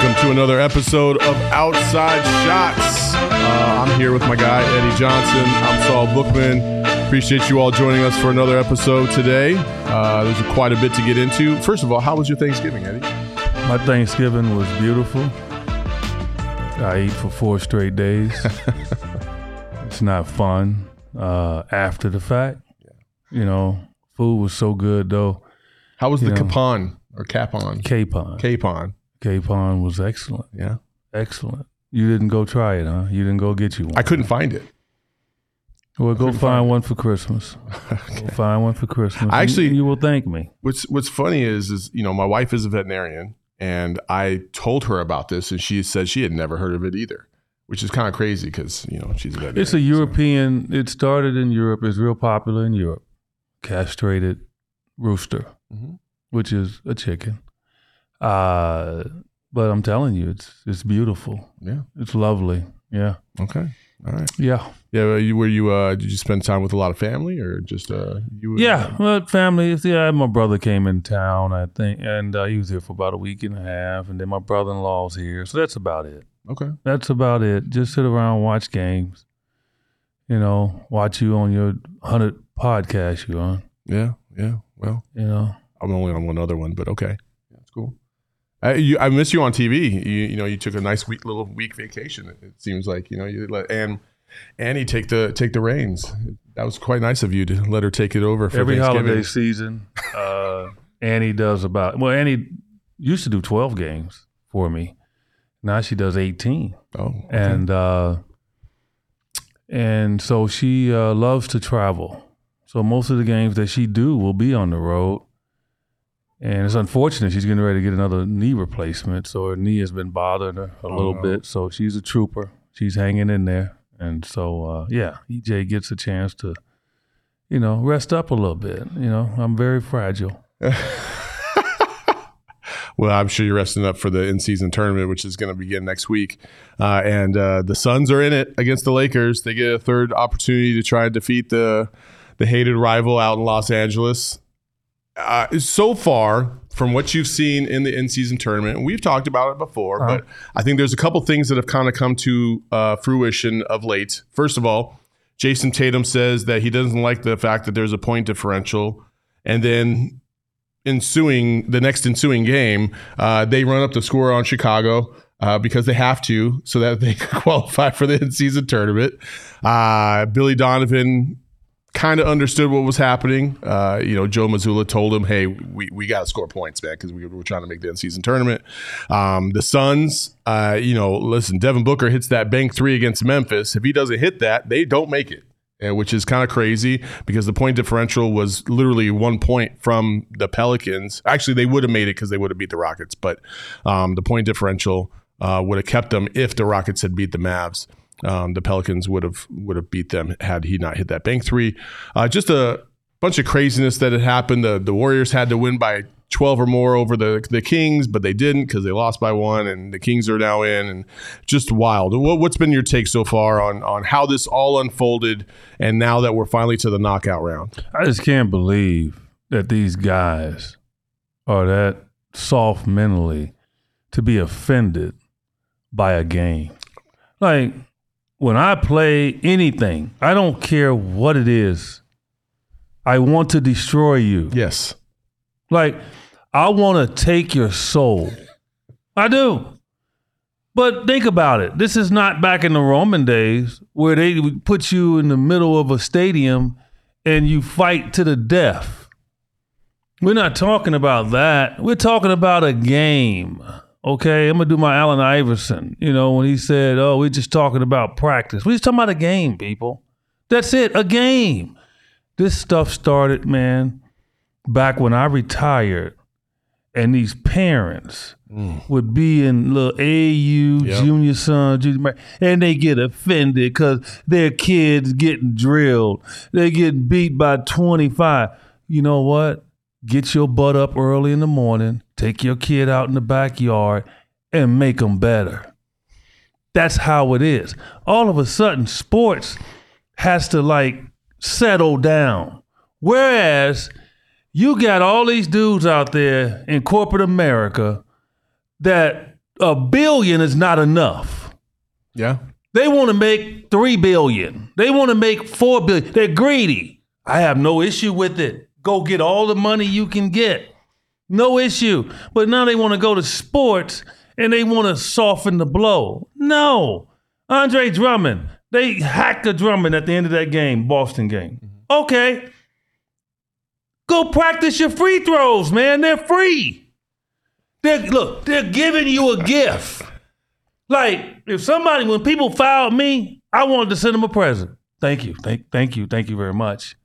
Welcome to another episode of Outside Shots. Uh, I'm here with my guy, Eddie Johnson. I'm Saul Bookman. Appreciate you all joining us for another episode today. Uh, there's quite a bit to get into. First of all, how was your Thanksgiving, Eddie? My Thanksgiving was beautiful. I ate for four straight days. it's not fun uh, after the fact. You know, food was so good though. How was the Yeah. capon or capon? Capon. Capon. Capon was excellent. Yeah. Excellent. You didn't go try it, huh? You didn't go get you one. I couldn't find it. well, go find find one for Christmas. Go find one for Christmas. I actually- you, you will thank me. What's What's funny is, is you know, my wife is a veterinarian, and I told her about this, and she said she had never heard of it either, which is kind of crazy because you know she's a veterinarian. It's a so- European. It started in Europe. It's real popular in Europe. Castrated rooster, Mhm. which is a chicken. Uh, but I'm telling you, it's it's beautiful. Yeah. It's lovely. Yeah, Okay. All right. yeah, Yeah. Were you, were you uh, did you spend time with a lot of family or just uh, you? and- yeah. Well, family. Yeah, my brother came in town, I think, and uh, he was here for about a week and a half, and then my brother-in-law's here. So that's about it. Okay. That's about it. Just sit around, watch games. You know, watch you on your hundred podcast you on. Yeah. Yeah. Well, You know. I'm only on one other one, but okay. That's cool. I, you, I miss you on TV. You, you know, you took a nice week, little week vacation. It, seems like you know you let Ann, Annie take the take the reins. That was quite nice of you to let her take it over for every holiday season. Uh, Annie does about well. Annie used to do twelve games for me. Now she does eighteen, Oh, okay. and uh, and so she uh, loves to travel. So most of the games that she do will be on the road. And it's unfortunate she's getting ready to get another knee replacement. So her knee has been bothering her a little no. bit. So she's a trooper. She's hanging in there. And so, uh, yeah, EJ gets a chance to, you know, rest up a little bit. You know, I'm very fragile. Well, I'm sure you're resting up for the in-season tournament, which is going to begin next week. Uh, and uh, the Suns are in it against the Lakers. They get a third opportunity to try and defeat the the hated rival out in Los Angeles. Uh, so far, from what you've seen in the in-season tournament, we've talked about it before, Uh-huh. but I think there's a couple things that have kind of come to uh, fruition of late. First of all, Jayson Tatum says that he doesn't like the fact that there's a point differential, and then ensuing the next ensuing game, uh, they run up the score on Chicago uh, because they have to, so that they can qualify for the in-season tournament. Uh, Billy Donovan kind of understood what was happening. Uh, you know, Joe Mazzulla told him, "Hey, we, we got to score points, man, because we were trying to make the in-season tournament." Um, the Suns, uh, you know, listen, Devin Booker hits that bank three against Memphis. If he doesn't hit that, they don't make it. Which is kind of crazy because the point differential was literally one point from the Pelicans. Actually, they would have made it because they would have beat the Rockets, but um, the point differential uh, would have kept them if the Rockets had beat the Mavs. Um, the Pelicans would have would have beat them had he not hit that bank three. Uh, just a bunch of craziness that had happened. The the Warriors had to win by 12 or more over the the Kings, but they didn't because they lost by one, and the Kings are now in, and just wild. What, what's been your take so far on on how this all unfolded, and now that we're finally to the knockout round? I just can't believe that these guys are that soft mentally to be offended by a game. Like when I play anything, I don't care what it is. I want to destroy you. Yes. Like, I want to take your soul. I do. But think about it. This is not back in the Roman days where they would put you in the middle of a stadium and you fight to the death. We're not talking about that. We're talking about a game. Okay, I'm gonna do my Allen Iverson. You know, when he said, "Oh, we're just talking about practice." We're just talking about a game, people. That's it, a game. This stuff started, man, back when I retired, and these parents mm. would be in little AAU, Yep. junior son, junior, and they get offended because their kids getting drilled. They getting beat by 25. You know what? Get your butt up early in the morning, take your kid out in the backyard, and make them better. That's how it is. All of a sudden, sports has to like settle down. Whereas you got all these dudes out there in corporate America that a billion is not enough. Yeah. They want to make three billion. They want to make four billion. They're greedy. I have no issue with it. Go get all the money you can get. No issue. But now they want to go to sports and they want to soften the blow. No. Andre Drummond, they hacked the Drummond at the end of that game, Boston game. Mm-hmm. Okay. Go practice your free throws, man. They're free. They're, look, they're giving you a gift. Like, if somebody, when people fouled me, I wanted to send them a present. Thank you. Thank, thank you. Thank you very much.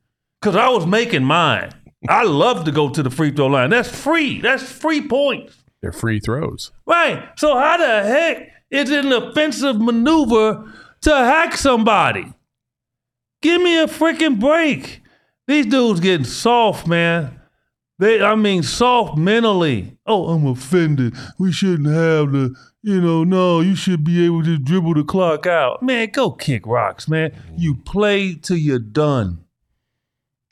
Because I was making mine. I love to go to the free throw line. That's free. That's free points. They're free throws. Right. So how the heck is it an offensive maneuver to hack somebody? Give me a freaking break. These dudes getting soft, man. They, I mean, soft mentally. Oh, I'm offended. We shouldn't have the, you know, no, you should be able to dribble the clock out. Man, go kick rocks, man. You play till you're done.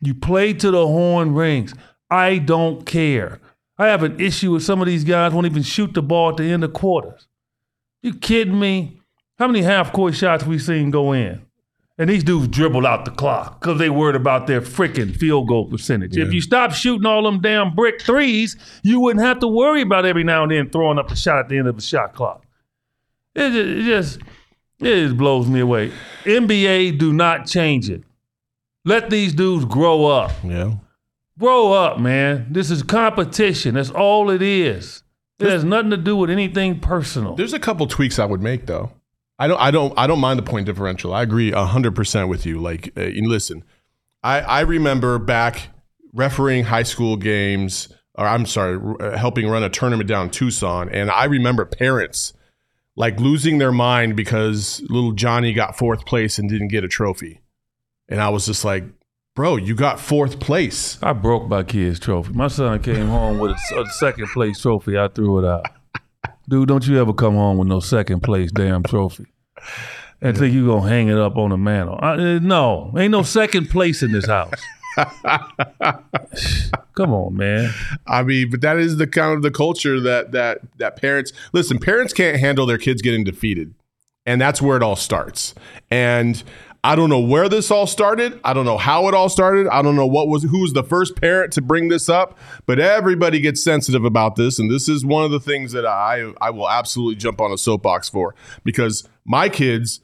You play till the horn rings. I don't care. I have an issue with some of these guys won't even shoot the ball at the end of quarters. You kidding me? How many half court shots we seen go in? And these dudes dribble out the clock because they worried about their freaking field goal percentage. If you stop shooting all them damn brick threes, you wouldn't have to worry about every now and then throwing up a shot at the end of the shot clock. It just, it just, it just blows me away. NBA, do not change it. Let these dudes grow up. Yeah. Grow up, man. This is competition. That's all it is. It has nothing to do with anything personal. There's a couple tweaks I would make though. I don't I don't I don't mind the point differential. I agree 100% with you. Like uh, listen. I I remember back refereeing high school games or I'm sorry, uh, helping run a tournament down in Tucson and I remember parents like losing their mind because little Johnny got fourth place and didn't get a trophy. And I was just like, "Bro, you got fourth place." I broke my kid's trophy. My son came home with a, a second place trophy. I threw it out. Dude, don't you ever come home with no second place damn trophy. And think you gonna hang it up on the mantle. I, uh, no, ain't no second place in this house. come on, man. I mean, but that is the kind of the culture that that that parents listen. Parents can't handle their kids getting defeated, and that's where it all starts. And I don't know where this all started. I don't know how it all started. I don't know what was who was the first parent to bring this up. But everybody gets sensitive about this, and this is one of the things that I I will absolutely jump on a soapbox for because my kids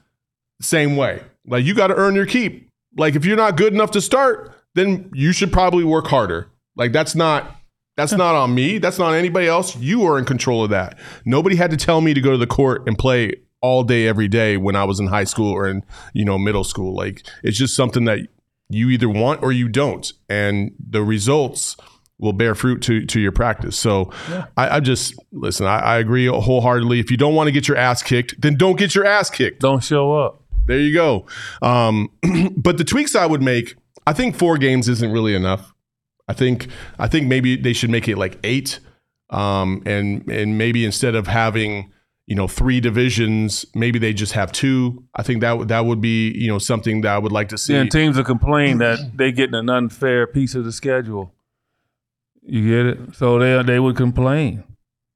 same way. Like you got to earn your keep. Like if you're not good enough to start, then you should probably work harder. Like that's not that's not on me. That's not anybody else. You are in control of that. Nobody had to tell me to go to the court and play all day every day when I was in high school or in, you know, middle school. Like it's just something that you either want or you don't. And the results will bear fruit to to your practice. So I, I just listen, I, I agree wholeheartedly. If you don't want to get your ass kicked, then don't get your ass kicked. Don't show up. There you go. Um, but the tweaks I would make, I think four games isn't really enough. I think I think maybe they should make it like eight, um, and and maybe instead of having you know three divisions, maybe they just have two. I think that would that would be you know something that I would like to see. Yeah, and teams will complain that they're getting an unfair piece of the schedule. You get it? So they they would complain.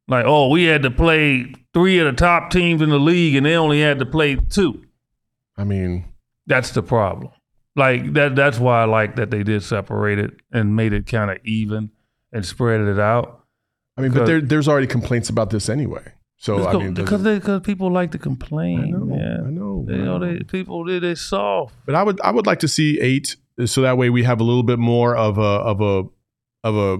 Like, oh, we had to play three of the top teams in the league and they only had to play two. I mean, That's the problem. Like that. That's why I like that they did separate it and made it kind of even and spread it out. I mean, but there, there's already complaints about this anyway. So I mean, because doesn't- because people like to complain. I know, man. I know, They, you know, know. they people they they soft. But I would I would like to see eight, so that way we have a little bit more of a of a of a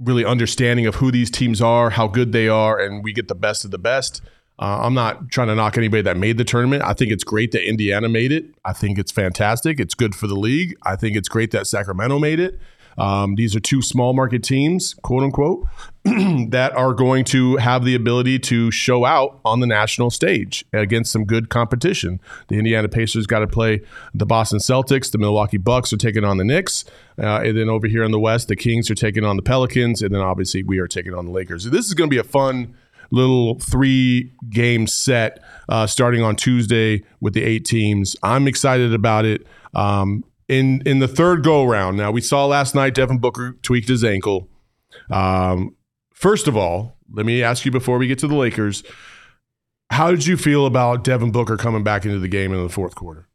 really understanding of who these teams are, how good they are, and we get the best of the best. Uh, I'm not trying to knock anybody that made the tournament. I think it's great that Indiana made it. I think it's fantastic. It's good for the league. I think it's great that Sacramento made it. Um, these are two small market teams, quote unquote, that are going to have the ability to show out on the national stage against some good competition. The Indiana Pacers got to play the Boston Celtics. The Milwaukee Bucks are taking on the Knicks. Uh, and then over here in the West, the Kings are taking on the Pelicans. And then obviously we are taking on the Lakers. This is going to be a fun little three game set uh, starting on Tuesday with the eight teams. I'm excited about it. Um, in in the third go round, now we saw last night Devin Booker tweaked his ankle. Um, first of all, let me ask you before we get to the Lakers, how did you feel about Devin Booker coming back into the game in the fourth quarter?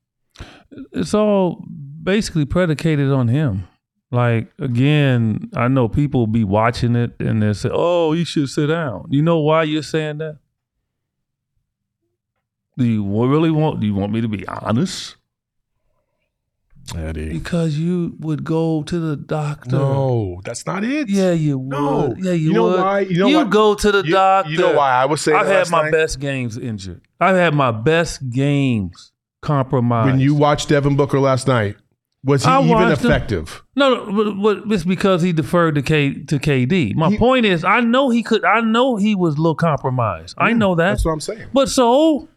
It's all basically predicated on him. Like again, I know people be watching it and they say, "Oh, you should sit down." You know why you're saying that? Do you really want? Do you want me to be honest? Eddie. Because you would go to the doctor. No, that's not it. Yeah, you would. No. Yeah, you, You know would. why? You know why? go to the You- doctor. You know why I was saying I've had my night? best games injured. I've had my best games compromised. When you watched Devin Booker last night, was he I even watched him. effective? no, no but, but it's because he deferred to K to KD. My He- point is, I know he could. I know he was a little compromised. I know that. That's what I'm saying. But so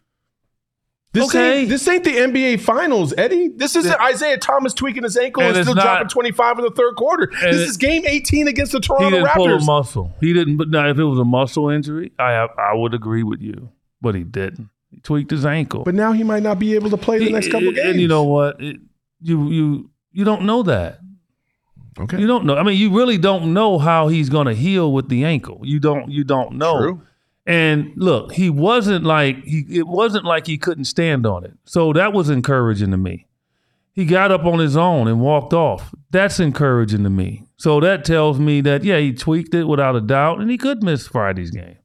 This Okay. ain't this ain't the NBA Finals, Eddie. This isn't Isiah Thomas tweaking his ankle and, And still not- dropping 25 in the third quarter. This is game 18 against the Toronto he Toronto didn't pull a muscle. He didn't. But now, if it was a muscle injury, I I would agree with you. But he didn't. He tweaked his ankle. But now he might not be able to play the next couple And- games. And you know what? It, you you you don't know that. okay. You don't know. I mean, you really don't know how he's going to heal with the ankle. You don't. You don't know. True. And look, he wasn't like he. It wasn't like he couldn't stand on it. So that was encouraging to me. He got up on his own and walked off. That's encouraging to me. So that tells me that yeah, he tweaked it without a doubt, and he could miss Friday's game.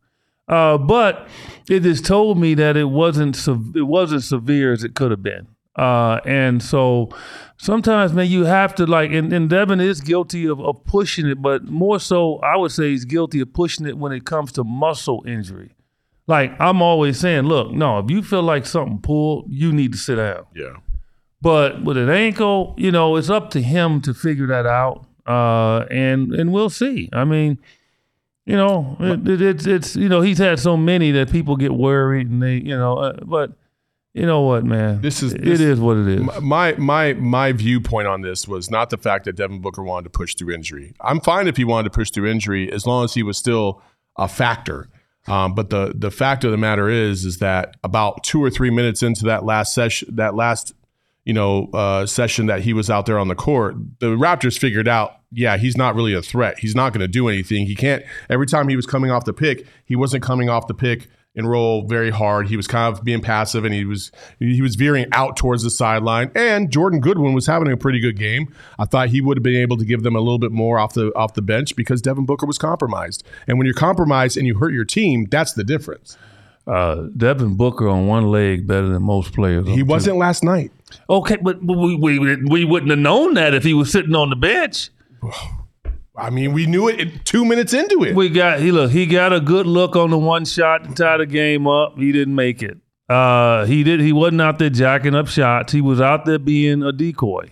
Uh, but it has told me that it wasn't it wasn't severe as it could have been. Uh, and so sometimes, man, you have to like, and, and Devin is guilty of, of pushing it, but more so, I would say he's guilty of pushing it when it comes to muscle injury. Like I'm always saying, look, no, if you feel like something pulled, you need to sit down. Yeah. But with an ankle, you know, it's up to him to figure that out, uh, and and we'll see. I mean, you know, it, it, it's it's you know he's had so many that people get worried and they you know, uh, but you know what, man, This is- it this- is what it is. My my my viewpoint on this was not the fact that Devin Booker wanted to push through injury. I'm fine if he wanted to push through injury as long as he was still a factor. Um, but the the fact of the matter is is that about two or three minutes into that last session, that last you know uh, session that he was out there on the court, the Raptors figured out, yeah, he's not really a threat. He's not going to do anything. He can't. Every time he was coming off the pick, he wasn't coming off the pick and roll very hard. He was kind of being passive, and he was he was veering out towards the sideline. And Jordan Goodwin was having a pretty good game. I thought he would have been able to give them a little bit more off the off the bench because Devin Booker was compromised. And when you're compromised and you hurt your team, that's the difference. Uh, Devin Booker on one leg better than most players. He wasn't last night. okay, but we, we we wouldn't have known that if he was sitting on the bench. I mean, we knew it two minutes into it. We got he look he got a good look on the one shot to tie the game up. He didn't make it. Uh, he did. He wasn't out there jacking up shots. He was out there being a decoy.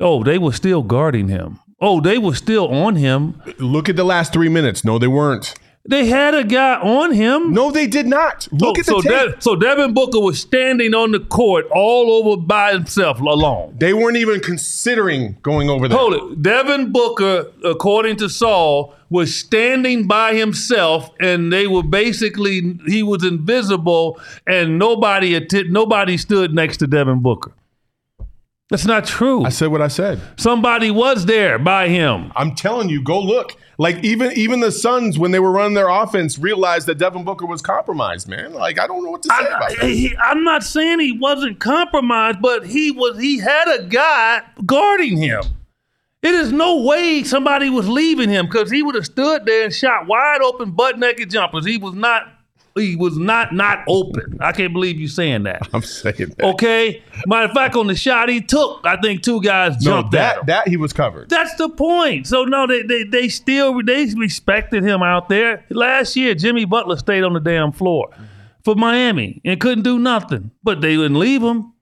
Oh, they were still guarding him. Oh, they were still on him. Look at the last three minutes. No, they weren't. They had a guy on him. No, they did not. Look so, at the so, tape. So Devin Booker was standing on the court all over by himself alone. they weren't even considering going over there. Hold it. Devin Booker, according to Saul, was standing by himself, and they were basically he was invisible, and nobody atti- nobody stood next to Devin Booker. That's not true. I said what I said. Somebody was there by him. I'm telling you, go look. Like even even the Suns, when they were running their offense, realized that Devin Booker was compromised. Man, like I don't know what to say I, about that. he, I'm not saying he wasn't compromised, but he was. He had a guy guarding him. It is no way somebody was leaving him because he would have stood there and shot wide open, butt naked jumpers. He was not. He was not not open. I can't believe you saying that. I'm saying that. Okay. Matter of fact, on the shot he took, I think two guys no, jumped at him. that that he was covered. That's the point. So no, they, they they still they respected him out there. Last year, Jimmy Butler stayed on the damn floor for Miami and couldn't do nothing. But they didn't leave him.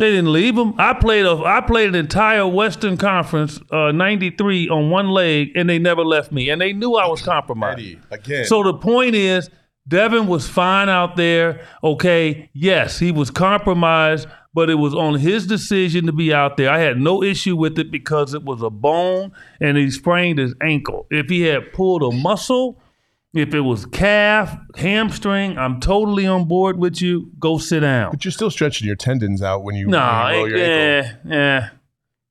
They didn't leave him. I played a I played an entire Western Conference uh, '93 on one leg, and they never left me. And they knew I was compromised. Eddie, again. So the point is, Devin was fine out there. Okay, yes, he was compromised, but it was on his decision to be out there. I had no issue with it because it was a bone and he sprained his ankle. If he had pulled a muscle, if it was calf, hamstring, I'm totally on board with you. Go sit down. but you're still stretching your tendons out when you, No, when you roll your ankle. yeah,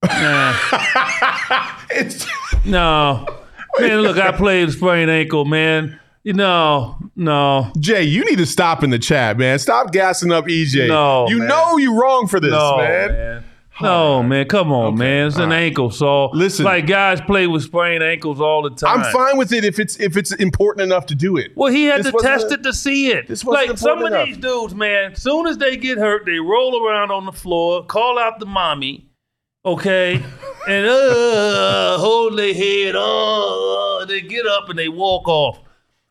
yeah. It's No. Man, look, I played sprained ankle, man. You know, no. Jay, you need to stop in the chat, man. Stop gassing up EJ. No, you man. know you wrong for this, no, man. man. No, man, come on, man. It's an all right. ankle. So Listen. like guys play with sprained ankles all the time. I'm fine with it if it's if it's important enough to do it. Well, he had This to test a- it to see it. this wasn't like some of these dudes, man, soon as they get hurt, they roll around on the floor, call out the mommy, okay, and uh, hold their head, uh, they get up and they walk off.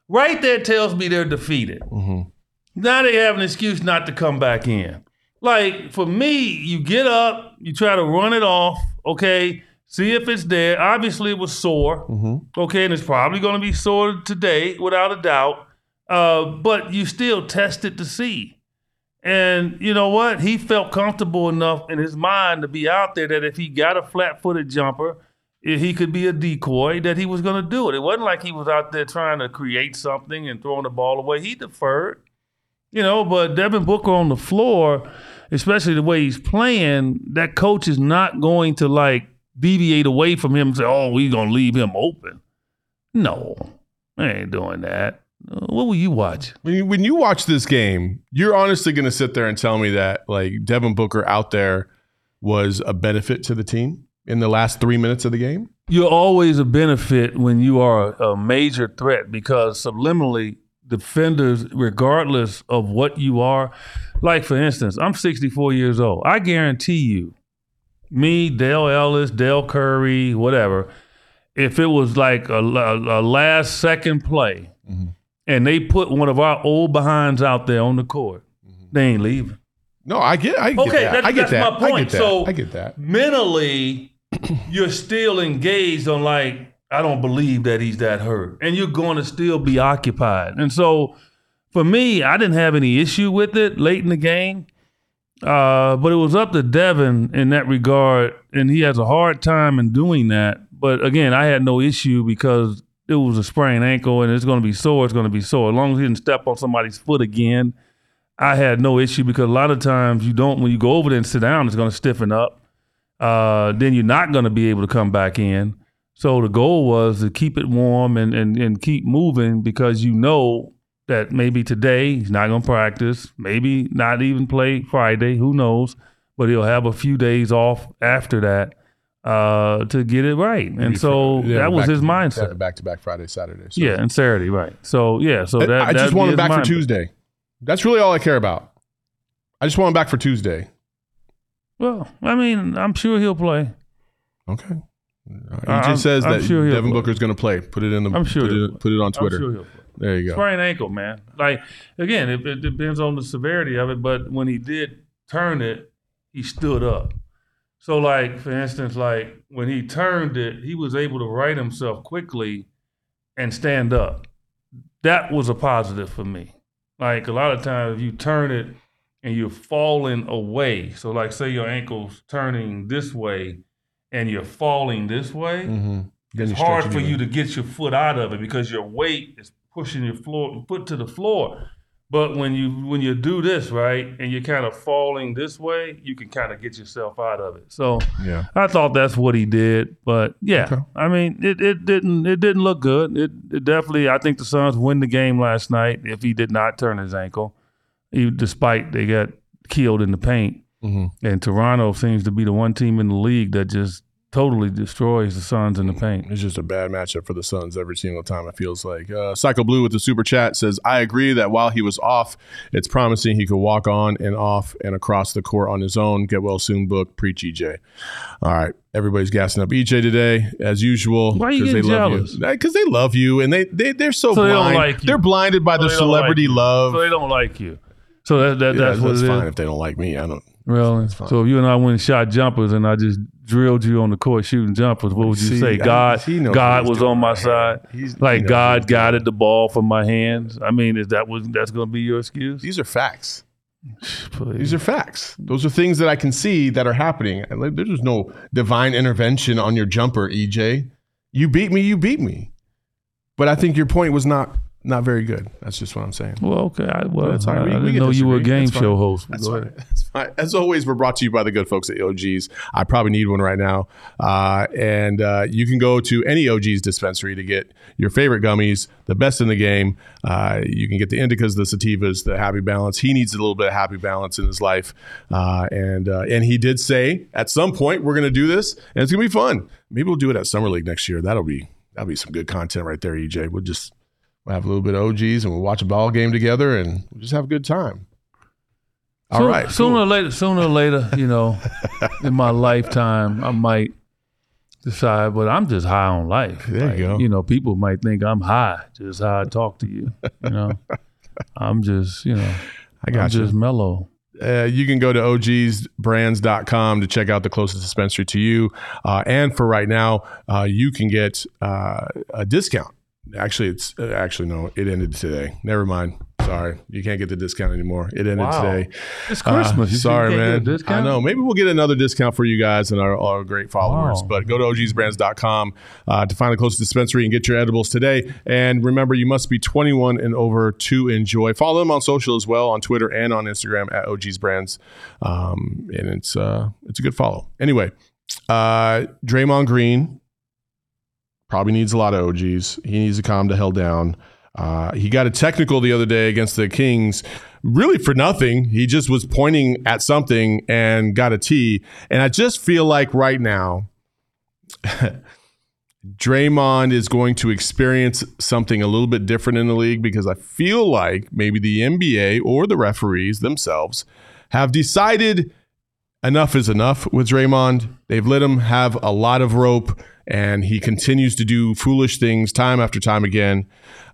Right there tells me they're defeated. Mm-hmm. Now they have an excuse not to come back in. Like for me, you get up, you try to run it off, okay, see if it's there. Obviously, it was sore, Mm-hmm. okay, and it's probably going to be sore today, without a doubt. Uh, but you still test it to see. And you know what? He felt comfortable enough in his mind to be out there that if he got a flat-footed jumper, if he could be a decoy, that he was going to do it. It wasn't like he was out there trying to create something and throwing the ball away. He deferred. You know, but Devin Booker on the floor, especially the way he's playing, that coach is not going to like deviate away from him and say, oh, we're going to leave him open. No, I ain't doing that. What will you watch? When you watch this game, you're honestly going to sit there and tell me that like Devin Booker out there was a benefit to the team in the last three minutes of the game. You're always a benefit when you are a major threat because subliminally, defenders, regardless of what you are, like for instance, I'm 64 years old. I guarantee you, me, Dale Ellis, Dell Curry, whatever, if it was like a, a, a last second play mm-hmm. and they put one of our old behinds out there on the court, mm-hmm. they ain't leaving. No, I get, I get Okay, that. that- I get that's that. my I point. get that. So- I get that. mentally you're still engaged on like i don't believe that he's that hurt. And you're going to still be occupied. And so for me i didn't have any issue with it late in the game. Uh, but it was up to devin in that regard and he has a hard time in doing that. But again i had no issue because it was a sprained ankle and it's going to be sore it's going to be sore. As long as he didn't step on somebody's foot again i had no issue because a lot of times you don't when you go over there and sit down it's going to stiffen up uh, then you're not going to be able to come back in. So the goal was to keep it warm and, and, and keep moving because you know that maybe today he's not going to practice, maybe not even play Friday, who knows, but he'll have a few days off after that uh, to get it right. And so Yeah, that was his to- mindset. Back to back Friday, Saturday. So- Yeah, and Saturday, right. So yeah, so that I just want him back for. Tuesday. That's really all I care about. I just want him back for Tuesday. Well, I mean, I'm sure he'll play. Okay. He I'm- just says I'm that sure he'll Devin play. Booker's going to play. Put it in the. I'm sure Put he'll it, put it on I'm Twitter. sure he'll play. There you go. sprained ankle, man. Like again, it, it depends on the severity of it. But when he did turn it, he stood up. So, like for instance, like when he turned it, he was able to right himself quickly and stand up. That was a positive for me. Like a lot of times, if you turn it and you're falling away, so like say your ankle's turning this way and you're falling this way, Mm-hmm. it's hard for you to get your foot out of it because your weight is pushing your floor foot to the floor. But when you when you do this right and you're kind of falling this way, you can kind of get yourself out of it. So Yeah. I thought that's what he did. But yeah, Okay. I mean it, it didn't it didn't look good. It, it definitely I think the Suns win the game last night if he did not turn his ankle, even despite they got killed in the paint. Mm-hmm. And Toronto seems to be the one team in the league that just totally destroys the Suns in the paint. It's just a bad matchup for the Suns every single time. It feels like uh, Cycle Blue with the super chat says, "I agree that while he was off, it's promising he could walk on and off and across the court on his own. Get well soon, book preach EJ. All right, everybody's gassing up EJ today as usual. Why are you getting they love jealous? Because they love you and they they they're so, So they don't blind. like you. They're blinded by So the they don't like celebrity love. So they don't like you. So that, that Yeah, that's what it is. fine if they don't like me. I don't. Really? fine. So if you and I went and shot jumpers and I just drilled you on the court shooting jumpers, what would you See, say? God, God was on my side. He's- like God guided the ball from my hands. I mean, is that was that's going to be your excuse? These are facts. Please. These are facts. Those are things that I can see that are happening. There's no divine intervention on your jumper, EJ. You beat me, you beat me. But I think your point was not not very good. That's just what I'm saying. well, okay. I, well, That's fine. I, We- I we didn't know you were a game That's fine. show host. That's fine. That's fine. As always, we're brought to you by the good folks at OGs. I probably need one right now. Uh, and uh, you can go to any OGs dispensary to get your favorite gummies, the best in the game. Uh, you can get the indicas, the sativas, the happy balance. He needs a little bit of happy balance in his life. Uh, and uh, and he did say at some point we're going to do this, and it's going to be fun. Maybe we'll do it at Summer League next year. That'll be that'll be some good content right there, EJ. We'll just we'll have a little bit of OGs and we'll watch a ball game together and we'll just have a good time. All So- right. Sooner cool. or later, sooner or later, you know, in my lifetime, I might decide, but I'm just high on life. There you go. You know, people might think I'm high, just how I talk to you. You know, I'm just, you know, I got I'm you. just mellow. Uh, you can go to ogsbrands.com to check out the closest dispensary to you. Uh, and for right now, uh, you can get uh, a discount. Actually, it's uh, actually no, it ended today. Never mind. Sorry, you can't get the discount anymore. It ended Wow. today. It's Uh, Christmas. You sorry, can't get a man. I know. Maybe we'll get another discount for you guys and our, our great followers. Wow. But go to ogsbrands.com uh, to find the closest dispensary and get your edibles today. And remember, you must be 21 and over to enjoy. Follow them on social as well, on Twitter and on Instagram at ogsbrands. Um, and it's uh, it's a good follow. Anyway, uh, Draymond Green probably needs a lot of OGs. He needs to calm the hell down. Uh, he got a technical the other day against the Kings, really for nothing. He just was pointing at something and got a T. And I just feel like right now, Draymond is going to experience something a little bit different in the league because I feel like maybe the NBA or the referees themselves have decided enough is enough with Draymond. They've let him have a lot of rope, and he continues to do foolish things time after time again.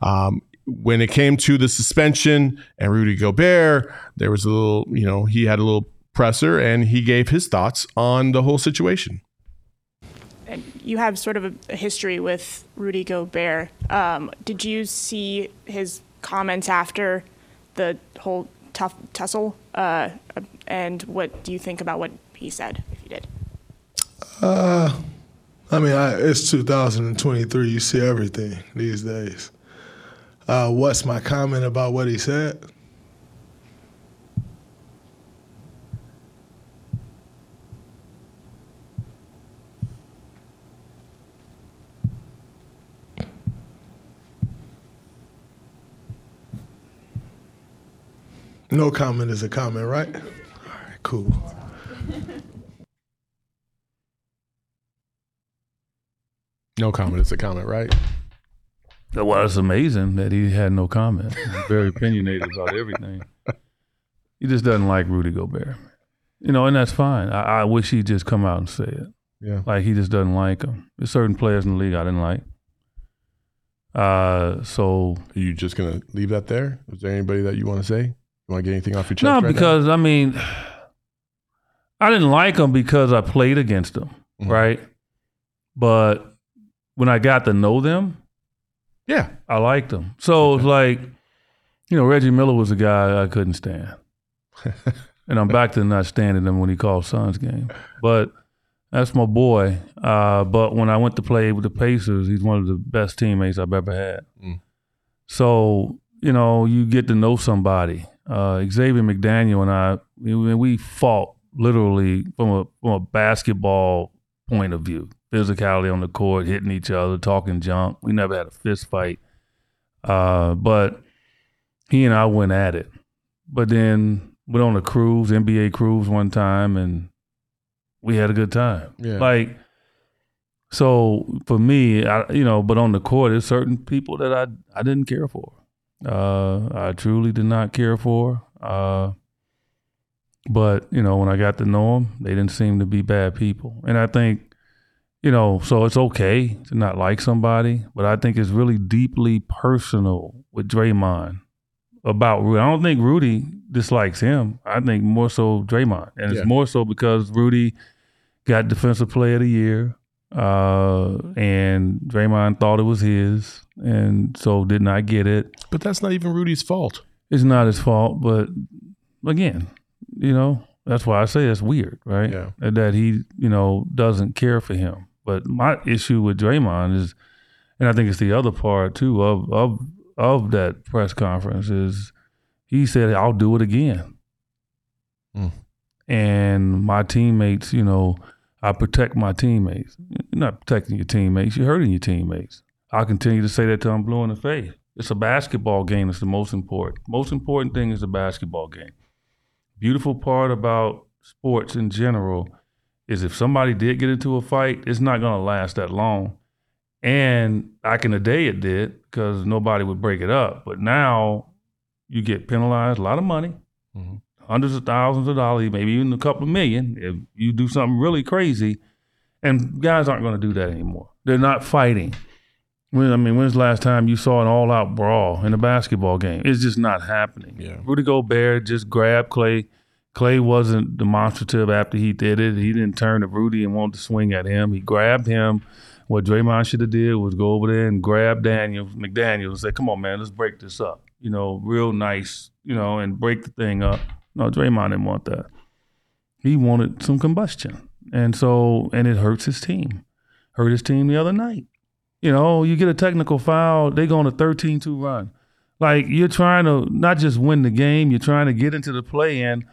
Um, when it came to the suspension and Rudy Gobert, there was a little, you know, he had a little presser and he gave his thoughts on the whole situation. and you have sort of a, history with Rudy Gobert. Um, did you see his comments after the whole tough tussle? Uh, and what do you think about what he said, if you did? Uh, I mean, I, it's 2023. You see everything these days. Uh, what's my comment about what he said? No comment is a comment, right? Cool. No comment is a comment, right? Well, it's amazing that he had no comment. He's very opinionated about everything. He just doesn't like Rudy Gobert. You know, and that's fine. I, I wish he'd just come out and say it. Yeah. Like he just doesn't like him. There's certain players in the league I didn't like. Uh, so Are you just going to leave that there? Is there anybody that you want to say? You want to get anything off your chest? no, right now? because I mean, I didn't like him because I played against them, Mhm. right? But when I got to know them, Yeah. I liked them. So it's like, you know, Reggie Miller was a guy I couldn't stand. and I'm back to not standing him when he called Suns game. But that's my boy. Uh, but when I went to play with the Pacers, he's one of the best teammates I've ever had. Mm. So, you know, you get to know somebody. Uh, Xavier McDaniel and I, we, we fought literally from a from a basketball point of view, physicality on the court, hitting each other, talking junk. We never had a fist fight, uh, but he and I went at it. But then went on a cruise, NBA cruise one time, and we had a good time. Yeah. Like, so for me, I, you know, but on the court, there's certain people that I I didn't care for. Uh, I truly did not care for. Uh, but you know, when I got to know them, they didn't seem to be bad people, and I think. You know, so it's okay to not like somebody, but I think it's really deeply personal with Draymond about Rudy. I don't think Rudy dislikes him. I think more so Draymond, and Yeah. it's more so because Rudy got Defensive Player of the Year, uh, and Draymond thought it was his, and so did not get it. But that's not even Rudy's fault. It's not his fault, but again, you know, that's why I say it's weird, right? Yeah. That he, you know, doesn't care for him. But my issue with Draymond is, and I think it's the other part too of of of that press conference is he said, "I'll do it again." Mm. And my teammates, you know, I protect my teammates. You're not protecting your teammates. You're hurting your teammates. I continue to say that till I'm blue in the face. It's a basketball game. It's the most important. Most important thing is the basketball game. Beautiful part about sports in general is if somebody did get into a fight, it's not going to last that long. And back in the day, it did because nobody would break it up. But now you get penalized a lot of money, Mhm. hundreds of thousands of dollars, maybe even a couple of million if you do something really crazy. And guys aren't going to do that anymore. They're not fighting. When, I mean, when's the last time you saw an all-out brawl in a basketball game? It's just not happening. Yeah. Rudy Gobert just grabbed Klay. Klay wasn't demonstrative after he did it. He didn't turn to Rudy and want to swing at him. He grabbed him. What Draymond should have did was go over there and grab Daniel McDaniel and say, "Come on, man, let's break this up." You know, real nice. You know, and break the thing up. No, Draymond didn't want that. He wanted some combustion, and so and it hurts his team. Hurt his team the other night. You know, you get a technical foul, they go on a 13-2 run. Like you're trying to not just win the game, you're trying to get into the play in.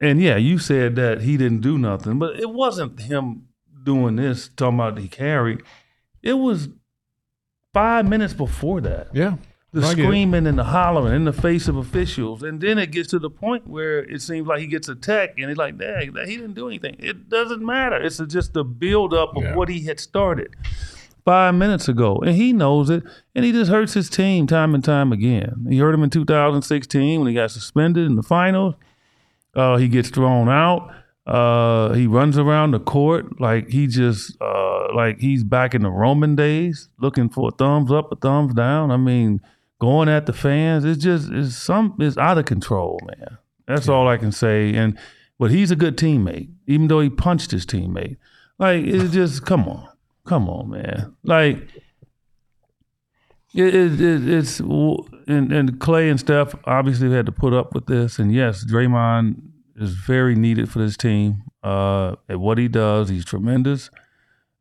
And yeah, you said that he didn't do nothing, but it wasn't him doing this, talking about he carried. It was five minutes before that. Yeah. The I screaming and the hollering in the face of officials. And then it gets to the point where it seems like he gets a tech and he's like, dang, he didn't do anything. It doesn't matter. It's just the buildup of Yeah. what he had started five minutes ago. And he knows it. And he just hurts his team time and time again. He hurt him in 2016 when he got suspended in the finals. Uh, he gets thrown out. Uh, he runs around the court like he just uh, like he's back in the Roman days, looking for a thumbs up, a thumbs down. I mean, going at the fans. It's just it's some it's out of control, man. That's all I can say. And but he's a good teammate, even though he punched his teammate. Like it's just come on, come on, man. Like it, it, it, it's and, and Klay and Steph obviously had to put up with this. And yes, Draymond is very needed for this team. Uh, at what he does, he's tremendous.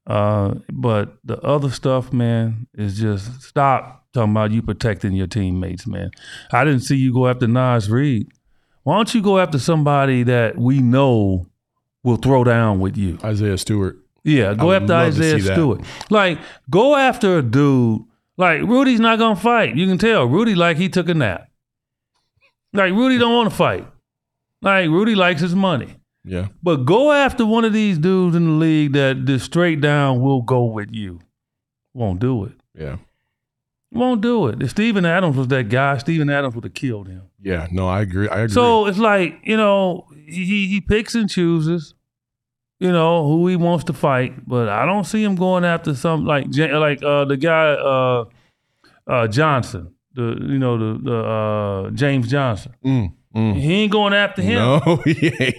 Uh, but the other stuff, man, is just stop talking about you protecting your teammates, man. I didn't see you go after Naz Reid. Why don't you go after somebody that we know will throw down with you? Isaiah Stewart. Yeah, go after Isaiah that. Stewart. Like, go after a dude. Like Rudy's not gonna fight. You can tell Rudy like he took a nap. Like Rudy don't want to fight. Like Rudy likes his money. Yeah. But go after one of these dudes in the league that just straight down will go with you. Won't do it. Yeah. Won't do it. If Steven Adams was that guy, Steven Adams would have killed him. Yeah. No, I agree. I agree. So it's like, you know, he he picks and chooses, you know, who he wants to fight, but I don't see him going after some like like uh the guy uh uh Johnson, the you know the the uh James Johnson. Mm, mm. He ain't going after him. No, he ain't.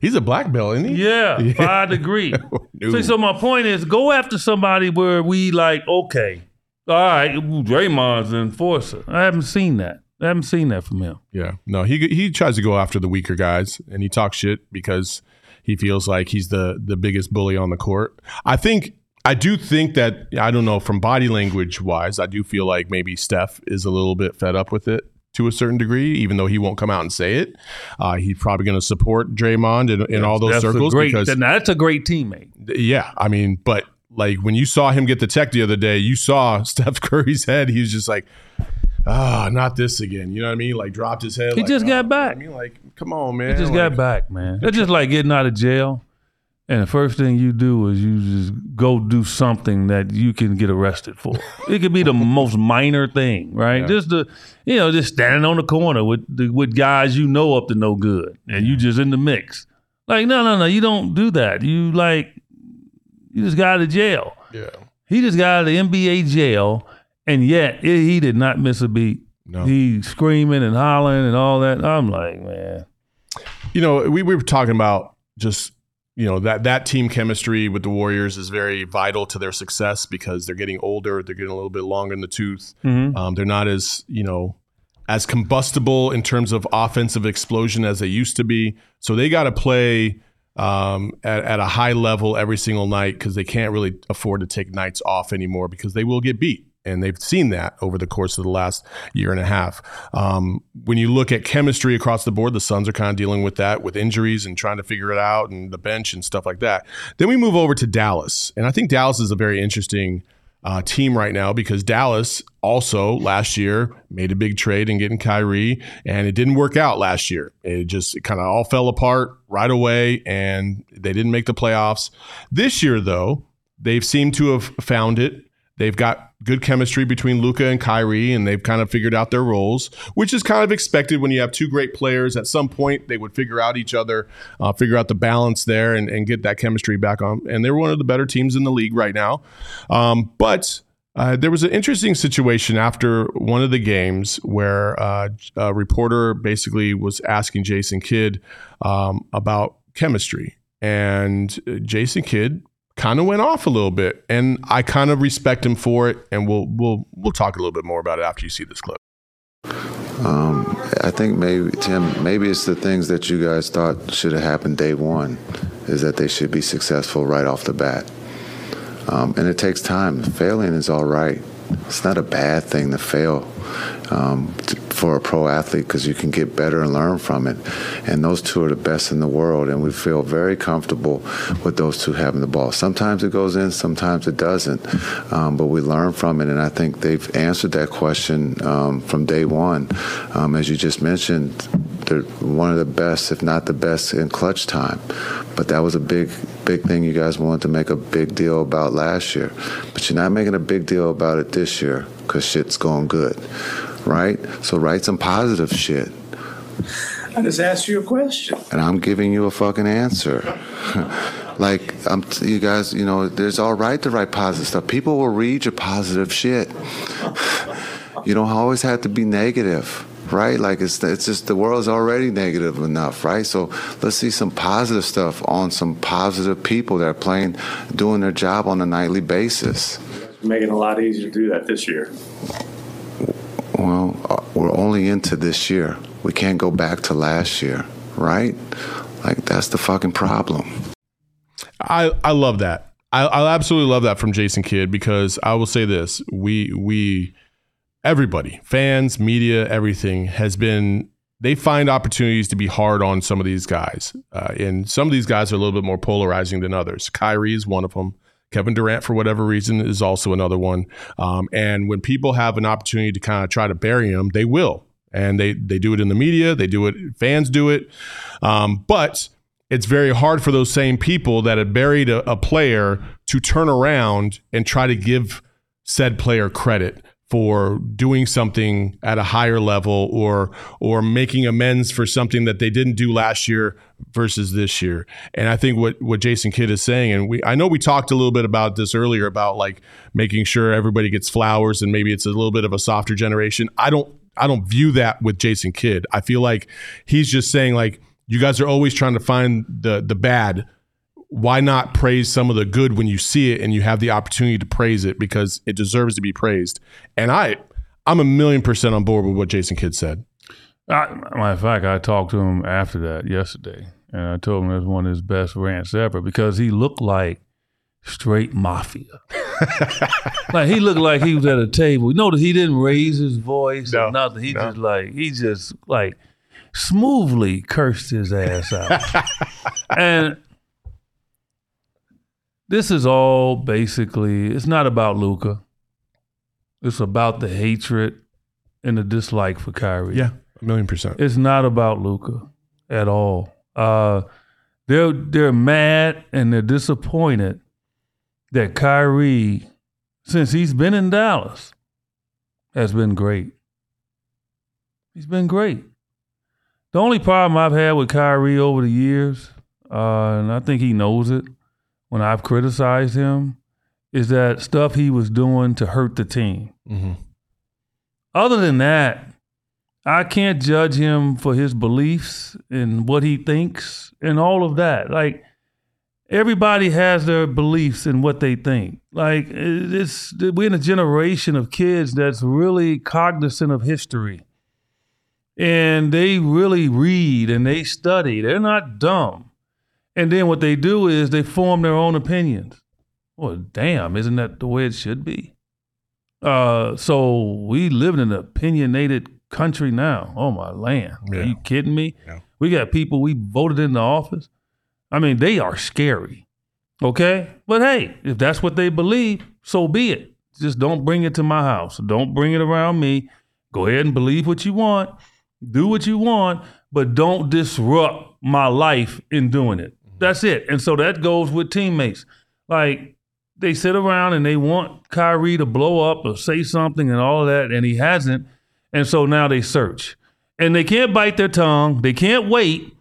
He's a black belt, isn't he? Yeah, Yeah. five degree. No. So, so my point is, go after somebody where we like, okay, all right, Draymond's an enforcer. I haven't seen that. I haven't seen that from him. Yeah. No, he he tries to go after the weaker guys and he talks shit because he feels like he's the the biggest bully on the court. I think I do think that I don't know from body language wise, I do feel like maybe Steph is a little bit fed up with it to a certain degree, even though he won't come out and say it. Uh, he's probably going to support Draymond in, in all those circles great, because that's a great teammate. yeah, I mean, but like when you saw him get the tech the other day, you saw Steph Curry's head. He was just like, ah, not this again. You know what I mean? Like dropped his head. He like, just got "Oh," back. I mean, like, come on, man. He just Like, got back, man. It's just like getting out of jail, and the first thing you do is you just go do something that you can get arrested for. it could be the most minor thing, right? Just the, you know, just standing on the corner with the, with guys you know up to no good, and you just in the mix. Like, no, no, no, you don't do that. You like, you just got out of jail. Yeah. He just got out of the NBA jail, and yet he did not miss a beat. No. He screaming and hollering and all that. I'm like, man. you know, we, we were talking about just you know that that team chemistry with the Warriors is very vital to their success because they're getting older, they're getting a little bit longer in the tooth. Um, they're not as you know as combustible in terms of offensive explosion as they used to be. So they got to play um, at, at a high level every single night because they can't really afford to take nights off anymore because they will get beat. And they've seen that over the course of the last year and a half. Um, when you look at chemistry across the board, the Suns are kind of dealing with that with injuries and trying to figure it out and the bench and stuff like that. Then we move over to Dallas. And I think Dallas is a very interesting uh, team right now because Dallas also last year made a big trade in getting Kyrie, and it didn't work out last year. It just kind of all fell apart right away, and they didn't make the playoffs. This year, though, they've seemed to have found it. They've got good chemistry between Luka and Kyrie, and they've kind of figured out their roles, which is kind of expected when you have two great players. At some point, they would figure out each other, uh, figure out the balance there, and, and get that chemistry back on. And they're one of the better teams in the league right now. Um, but uh, there was an interesting situation after one of the games where uh, a reporter basically was asking Jason Kidd um, about chemistry, and uh, Jason Kidd kind of went off a little bit, and I kind of respect him for it. And we'll we'll we'll talk a little bit more about it after you see this clip. Um, I think maybe Tim, maybe it's the things that you guys thought should have happened day one, is that they should be successful right off the bat. Um, and it takes time. Failing is all right. It's not a bad thing to fail um, t- for a pro athlete because you can get better and learn from it. And those two are the best in the world, and we feel very comfortable with those two having the ball. Sometimes it goes in, sometimes it doesn't, um, but we learn from it. And I think they've answered that question um, from day one. Um, as you just mentioned, they're one of the best, if not the best, in clutch time. But that was a big, big thing you guys wanted to make a big deal about last year. But you're not making a big deal about it this year because shit's going good, right? So write some positive shit. I just asked you a question. And I'm giving you a fucking answer. like I'm, t- you guys, you know, there's all right to write positive stuff. People will read your positive shit. you don't always have to be negative, right? Like it's it's just the world's already negative enough, right? So let's see some positive stuff on some positive people that are playing, doing their job on a nightly basis. Making it a lot easier to do that this year. Well, uh, we're only into this year. We can't go back to last year, right? Like that's the fucking problem. I I love that. I, I absolutely love that from Jason Kidd because I will say this: we we everybody, fans, media, everything has been. They find opportunities to be hard on some of these guys, uh, and some of these guys are a little bit more polarizing than others. Kyrie is one of them. Kevin Durant, for whatever reason, is also another one. Um, and when people have an opportunity to kind of try to bury him, they will, and they they do it in the media. They do it. Fans do it. Um, but it's very hard for those same people that had buried a, a player to turn around and try to give said player credit for doing something at a higher level or or making amends for something that they didn't do last year versus this year. And I think what what Jason Kidd is saying, and we I know we talked a little bit about this earlier about like making sure everybody gets flowers and maybe it's a little bit of a softer generation. I don't I don't view that with Jason Kidd. I feel like he's just saying like you guys are always trying to find the the bad why not praise some of the good when you see it and you have the opportunity to praise it because it deserves to be praised and i i'm a million percent on board with what jason kidd said I, matter of fact, I talked to him after that yesterday, and I told him it was one of his best rants ever because he looked like straight mafia. like he looked like he was at a table. You notice he didn't raise his voice No, or nothing. He no. just like he just like smoothly cursed his ass out. and this is all basically it's not about Luka. It's about the hatred and the dislike for Kyrie. Yeah, a million percent. It's not about Luka at all. Uh, they're they're mad and they're disappointed that Kyrie, since he's been in Dallas, has been great. He's been great. The only problem I've had with Kyrie over the years, uh, and I think he knows it, when I've criticized him, is that stuff he was doing to hurt the team. hmm Other than that, I can't judge him for his beliefs and what he thinks and all of that. Like everybody has their beliefs and what they think. Like it's we're in a generation of kids that's really cognizant of history. And they really read and they study. They're not dumb. And then what they do is they form their own opinions. Well, damn, isn't that the way it should be? Uh, so we live in an opinionated country now. Oh my land! Yeah. Are you kidding me? Yeah. We got people we voted into office. I mean, they are scary. Okay, but hey, if that's what they believe, so be it. Just don't bring it to my house. Don't bring it around me. Go ahead and believe what you want. Do what you want, but don't disrupt my life in doing it. That's it. And so that goes with teammates. Like they sit around and they want Kyrie to blow up or say something and all of that, and he hasn't. And so now they search. And they can't bite their tongue. They can't wait.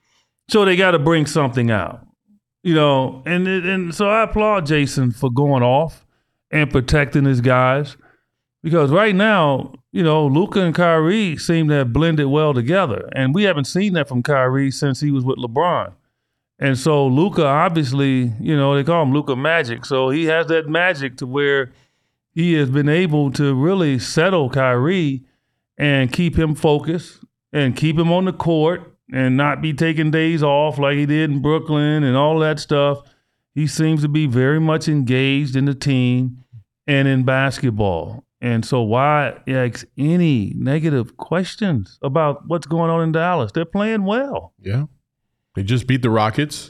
So they got to bring something out. You know, and and so I applaud Jason for going off and protecting his guys. Because right now, you know, Luka and Kyrie seem to have blended well together. And we haven't seen that from Kyrie since he was with LeBron. And so Luka, obviously, you know, they call him Luka Magic. So he has that magic to where he has been able to really settle Kyrie and keep him focused and keep him on the court and not be taking days off like he did in Brooklyn and all that stuff. He seems to be very much engaged in the team and in basketball. And so why ask any negative questions about what's going on in Dallas? They're playing well. Yeah. They just beat the Rockets,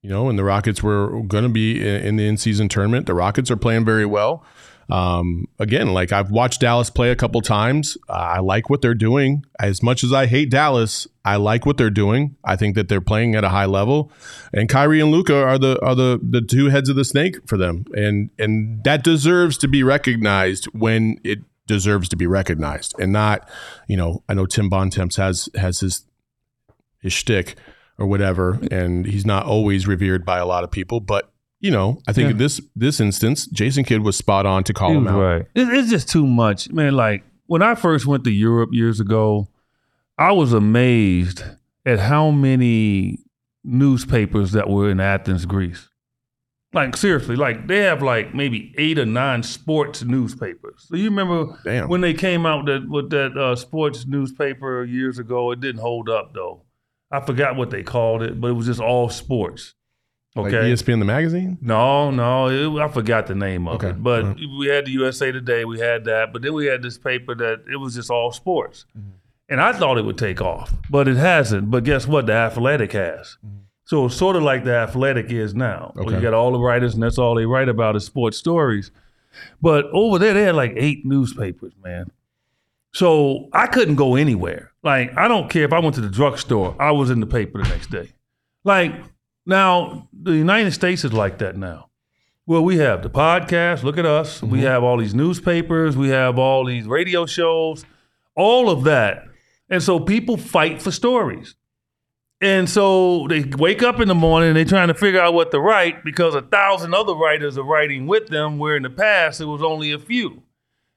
you know, and the Rockets were going to be in, the in season tournament. The Rockets are playing very well. Um, again, like I've watched Dallas play a couple times. Uh, I like what they're doing. As much as I hate Dallas, I like what they're doing. I think that they're playing at a high level. And Kyrie and Luka are the are the the two heads of the snake for them. And and that deserves to be recognized when it deserves to be recognized and not, you know, I know Tim Bontemps has has his his shtick or whatever, and he's not always revered by a lot of people. But you know, I think Yeah. in this this instance, Jason Kidd was spot on to call He him out. Right. It- it's just too much, man. Like when I first went to Europe years ago, I was amazed at how many newspapers that were in Athens, Greece. Like seriously, like they have like maybe eight or nine sports newspapers. So you remember Damn. when they came out that with that uh, sports newspaper years ago? It didn't hold up though. I forgot what they called it, but it was just all sports. Like Okay. ESPN the magazine. No, no, it, I forgot the name of Okay. it. But Alright. we had the USA Today, we had that, but then we had this paper that it was just all sports. Mm-hmm. And I thought it would take off, but it hasn't. But guess what? The Athletic has. Mm-hmm. So it's sort of like the Athletic is now. Okay. you got all the writers, and that's all they write about is sports stories. But over there, they had like eight newspapers, man. So I couldn't go anywhere. Like, I don't care if I went to the drugstore, I was in the paper the next day. Like, now, the United States is like that now. Well, we have the podcast, look at us. We mm-hmm. have all these newspapers, we have all these radio shows, all of that. And so people fight for stories. And so they wake up in the morning and they're trying to figure out what to write because a thousand other writers are writing with them, where in the past it was only a few.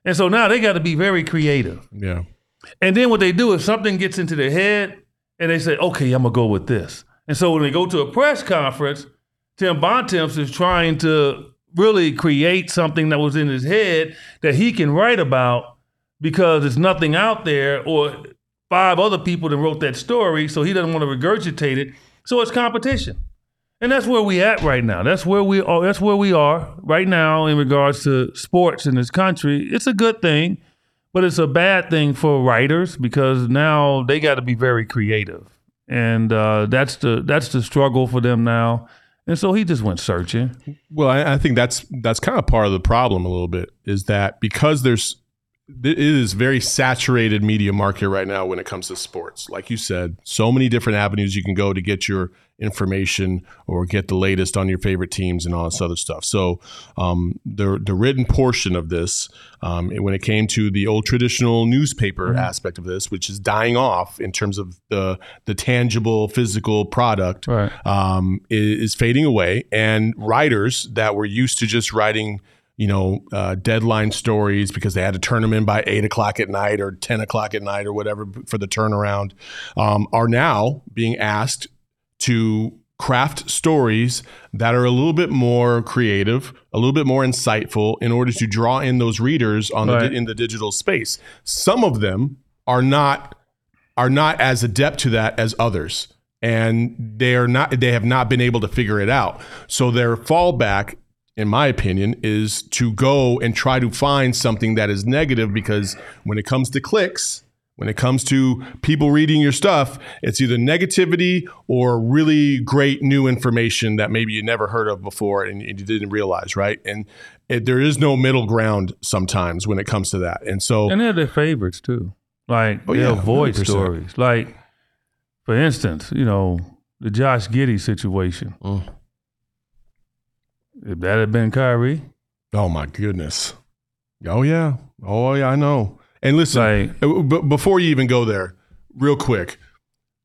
And so now they got to be very creative. Yeah. And then what they do is something gets into their head and they say, okay, I'm going to go with this. And so when they go to a press conference, Tim Bontemps is trying to really create something that was in his head that he can write about because there's nothing out there or five other people that wrote that story. So he doesn't want to regurgitate it. So it's competition. And that's where we at right now. That's where we are. That's where we are right now in regards to sports in this country. It's a good thing, but it's a bad thing for writers because now they got to be very creative, and uh, that's the that's the struggle for them now. And so he just went searching. Well, I, I think that's that's kind of part of the problem a little bit is that because there's it is very saturated media market right now when it comes to sports. Like you said, so many different avenues you can go to get your information or get the latest on your favorite teams and all this other stuff. So um, the the written portion of this, um, when it came to the old traditional newspaper Mm-hmm. aspect of this, which is dying off in terms of the the tangible physical product, Right. um, is, is fading away, and writers that were used to just writing you know, uh, deadline stories because they had to turn them in by eight o'clock at night or 10 o'clock at night or whatever for the turnaround, um, are now being asked to craft stories that are a little bit more creative, a little bit more insightful in order to draw in those readers on the, in the digital space. Some of them are not are not as adept to that as others and they are not they have not been able to figure it out so their fallback in my opinion is to go and try to find something that is negative because when it comes to clicks when it comes to people reading your stuff it's either negativity or really great new information that maybe you never heard of before and, you didn't realize right and it, there is no middle ground sometimes when it comes to that and so And they're their favorites too. Like Oh, they yeah, avoid 100%. stories. Like, for instance, you know, the Josh Giddey situation. Mm. If that had been Kyrie, Oh my goodness. Oh yeah. Oh yeah, I know. And listen, Like- uh, b- before you even go there, real quick,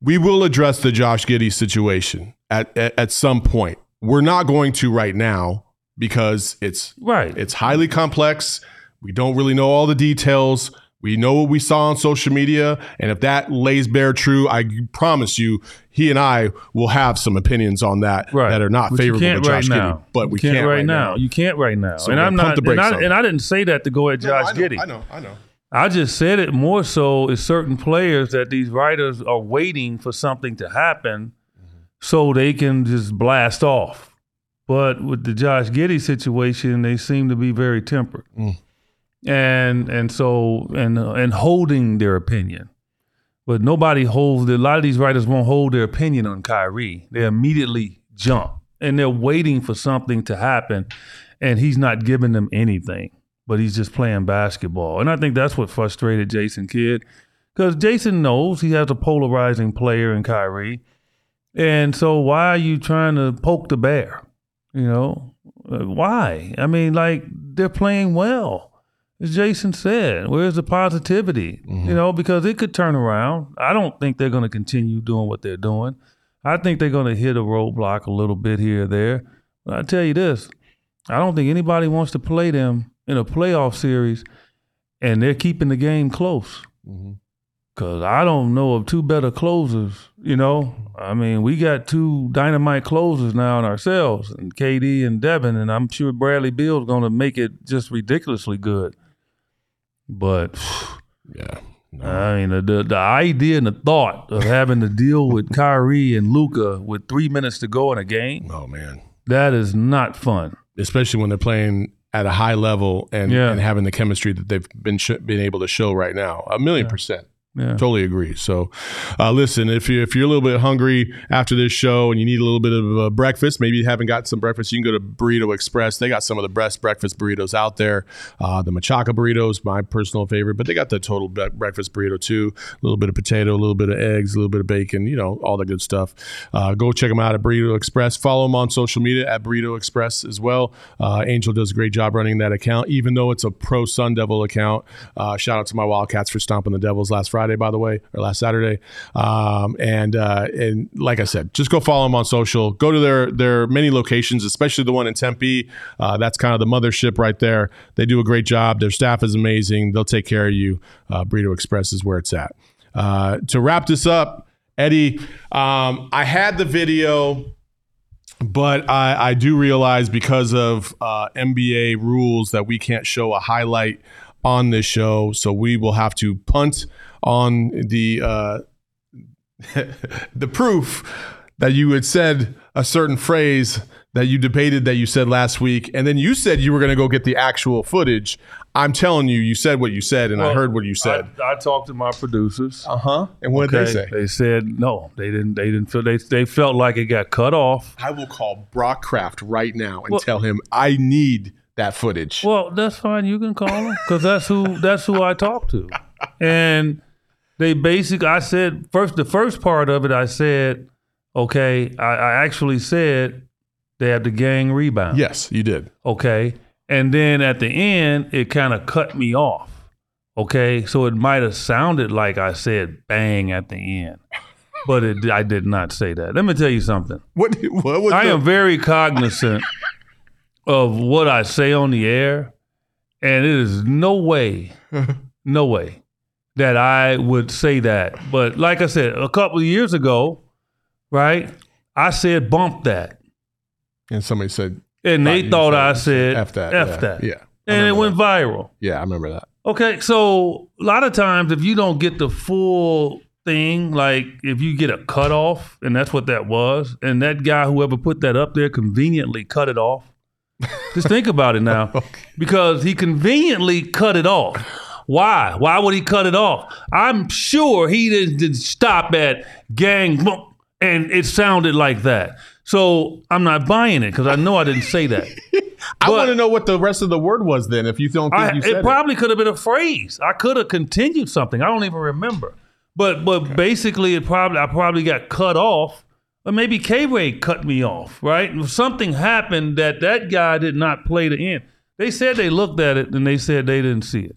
we will address the Josh Giddey situation at, at at some point. We're not going to right now because it's right? it's highly complex. We don't really know all the details. We know what we saw on social media, and if that lays bare true, I promise you, he and I will have some opinions on that right. that are not But favorable can't to right Josh now. Giddey. But we can't, right now. You can't right now. So and I'm not. and, I, and. I didn't say that to go at No, Josh I know, Giddey. I know. I know. I just said it more so is certain players that these writers are waiting for something to happen so they can just blast off. But with the Josh Giddey situation, they seem to be very tempered. Mm. And and so and uh, and holding their opinion. But nobody holds a lot of these writers won't hold their opinion on Kyrie. They immediately jump and they're waiting for something to happen and he's not giving them anything but he's just playing basketball. And I think that's what frustrated Jason Kidd because Jason knows he has a polarizing player in Kyrie. And so why are you trying to poke the bear? You know, Uh, why? I mean, like they're playing well. As Jason said, where's the positivity? You mm-hmm. know, because it could turn around. I don't think they're going to continue doing what they're doing. I think they're going to hit a roadblock a little bit here or there. But I tell you this, I don't think anybody wants to play them in a playoff series and they're keeping the game close. Mm-hmm. Cause I don't know of two better closers. You know, I mean, we got two dynamite closers now in ourselves, and KD and Devin, and I'm sure Bradley Beal's going to make it just ridiculously good. But Yeah. I mean, the, the idea and the thought of having to deal with Kyrie and Luka with three minutes to go in a game, Oh man. that is not fun. Especially when they're playing at a high level and, Yeah. and having the chemistry that they've been sh- been able to show right now. A million percent. Yeah. Totally agree. So, uh, listen, if you if you're a little bit hungry after this show and you need a little bit of uh, breakfast, maybe you haven't got some breakfast, you can go to Burrito Express. They got some of the best breakfast burritos out there. Uh, the machaca burritos, my personal favorite, but they got the total bre- breakfast burrito too. A little bit of potato, a little bit of eggs, a little bit of bacon, you know, all the good stuff. Uh, go check them out at Burrito Express. Follow them on social media at Burrito Express as well. Uh, Angel does a great job running that account, even though it's a pro Sun Devil account. Uh, shout out to my Wildcats for stomping the Devils last Friday, by the way, or last Saturday. Um, and uh, and like I said, just go follow them on social. Go to their their many locations, especially the one in Tempe. Uh, that's kind of the mothership right there. They do a great job. Their staff is amazing. They'll take care of you. Uh, Burrito Express is where it's at. Uh, to wrap this up, Eddie, um, I had the video but I, I do realize because of uh, NBA rules that we can't show a highlight on this show, so we will have to punt on the uh, the proof that you had said a certain phrase that you debated that you said last week, and then you said you were going to go get the actual footage. I'm telling you, you said what you said, and I heard what you said. I, I talked to my producers. Uh huh. And what did they say? They said no. They didn't. They didn't feel. They they felt like it got cut off. I will call Brock Kraft right now and Well- tell him I need that footage. Well, that's fine. You can call them because that's who that's who I talked to, and they basically. I said first the first part of it. I said, okay. I, I actually said they had the gang rebound. yes, you did. Okay. And then at the end, it kind of cut me off. Okay. So it might have sounded like I said bang at the end, but it, I did not say that. Let me tell you something. What? What was? I the- am very cognizant of what I say on the air, and it is no way, no way that I would say that. But like I said, a couple of years ago, right, I said bump that. and somebody said, And they thought I said "F that." F yeah. that. Yeah. And it went that. viral. Yeah, I remember that. Okay, so a lot of times if you don't get the full thing, like if you get a cutoff, and that's what that was, and that guy, whoever put that up there, conveniently cut it off. Just think about it now, because he conveniently cut it off. Why? Why would he cut it off? I'm sure he didn't, didn't stop at gang, and it sounded like that. So I'm not buying it because I know I didn't say that. I want to know what the rest of the word was then. If you don't think I, you said it probably could have been a phrase. I could have continued something. I don't even remember. But but basically, it probably I probably got cut off, or maybe K Ray cut me off. Right? Something happened that that guy did not play the end. They said they looked at it and they said they didn't see it.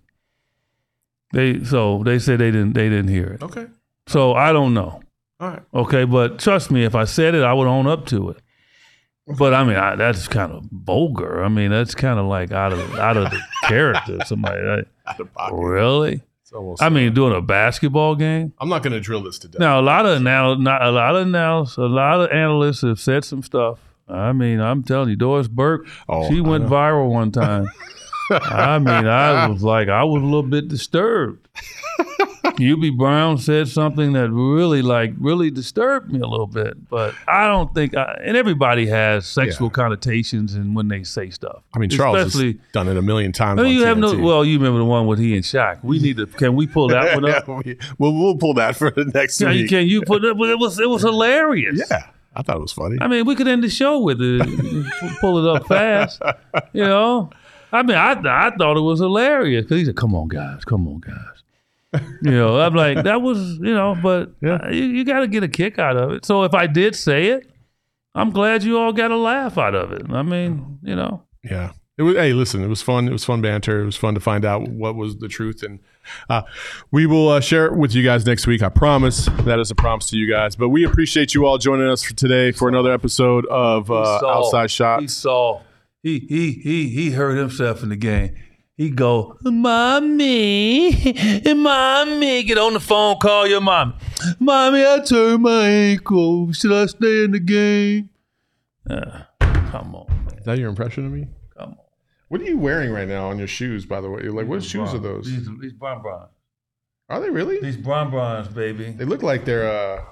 They so they said they didn't they didn't hear it. Okay. So I don't know. All right. Okay, but trust me, if I said it, I would own up to it. But I mean, I, that's kind of vulgar. I mean, that's kind of like out of out of the character. Somebody, like, Out of pocket. really? I mean, doing a basketball game. I'm not going to drill this to death. Now, a lot of anal- not a lot of analysts, a lot of analysts have said some stuff. I mean, I'm telling you, Doris Burke, Oh, she went viral one time. I mean, I was like, I was a little bit disturbed. Hubie Brown said something that really, like, really disturbed me a little bit. But I don't think, I, and everybody has sexual Yeah. connotations and when they say stuff. I mean, Charles has done it a million times. I mean, you have no. Well, you remember the one with he and Shaq. We need to. Can we pull that one up? Yeah, we- we'll, we'll pull that for the next Yeah, week. can you put it? It was it was hilarious. Yeah, I thought it was funny. I mean, we could end the show with it. Pull it up fast. You know. I mean, I I thought it was hilarious because he said, "Come on, guys, come on, guys." You know, I'm like that was you know, but Yeah. uh, you, you got to get a kick out of it. So if I did say it, I'm glad you all got a laugh out of it. I mean, you know. Yeah. It was, hey, listen, it was fun. It was fun banter. It was fun to find out what was the truth. And uh, we will uh, share it with you guys next week. I promise. That is a promise to you guys. But we appreciate you all joining us for today for another episode of uh, saw- Outside Shot. He saw he he he he hurt himself in the game. He go, mommy, mommy, get on the phone, call your mommy. Mommy, I turned my ankle. Should I stay in the game? Uh, come on, man. Is that your impression of me? Come on. What are you wearing right now on your shoes, by the way? You're Like, what These shoes are those? These, these Bron Brons. Are they really? These Bron Brons, baby. They look like they're, uh,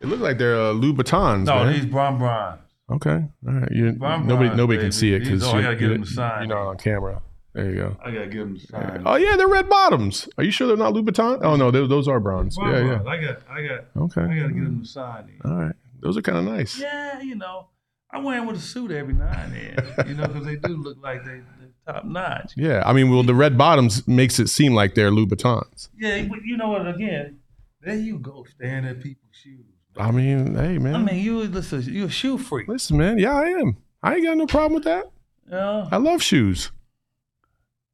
they look like they're uh, Louboutins, No, man. these Bron Brons. Okay. All right. You, Bron nobody Brons, nobody baby. can see it because oh, you, gotta you, them a sign. you're not on camera. There you go. I gotta give them a sign. Oh yeah, they're red bottoms. Are you sure they're not Louboutin? Oh no, those, are bronze. Bron yeah, Brons. I got, I got. Okay. I gotta give them a sign. these. All right. Those are kind of nice. Yeah, you know, I wear them with a suit every now and then, you know, because they do look like they, they're top notch. Yeah. I mean, well, the red bottoms makes it seem like they're Louboutins. Yeah, but you know what? Again, there you go, staring at people's shoes. I mean, hey man. I mean, you listen, you a shoe freak. listen, man. Yeah, I am. I ain't got no problem with that. Know? I love shoes.